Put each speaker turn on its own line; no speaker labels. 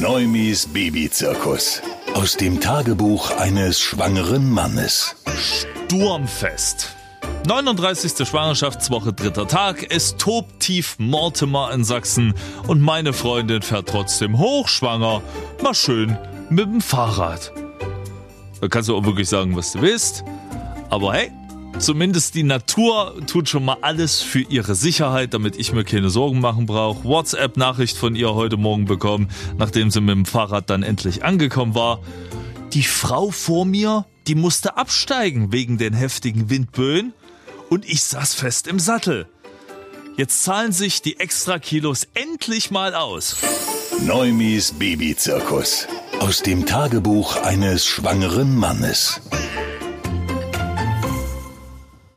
Neumis Babyzirkus. Aus dem Tagebuch eines schwangeren Mannes.
Sturmfest. 39. Schwangerschaftswoche, dritter Tag. Es tobt tief Mortimer in Sachsen und meine Freundin fährt trotzdem hochschwanger. Mal schön mit dem Fahrrad. Da kannst du auch wirklich sagen, was du willst. Aber hey, zumindest die Natur tut schon mal alles für ihre Sicherheit, damit ich mir keine Sorgen machen brauche. WhatsApp-Nachricht von ihr heute Morgen bekommen, nachdem sie mit dem Fahrrad dann endlich angekommen war. Die Frau vor mir, die musste absteigen wegen den heftigen Windböen und ich saß fest im Sattel. Jetzt zahlen sich die extra Kilos endlich mal aus.
Neumis Babyzirkus. Aus dem Tagebuch eines schwangeren Mannes.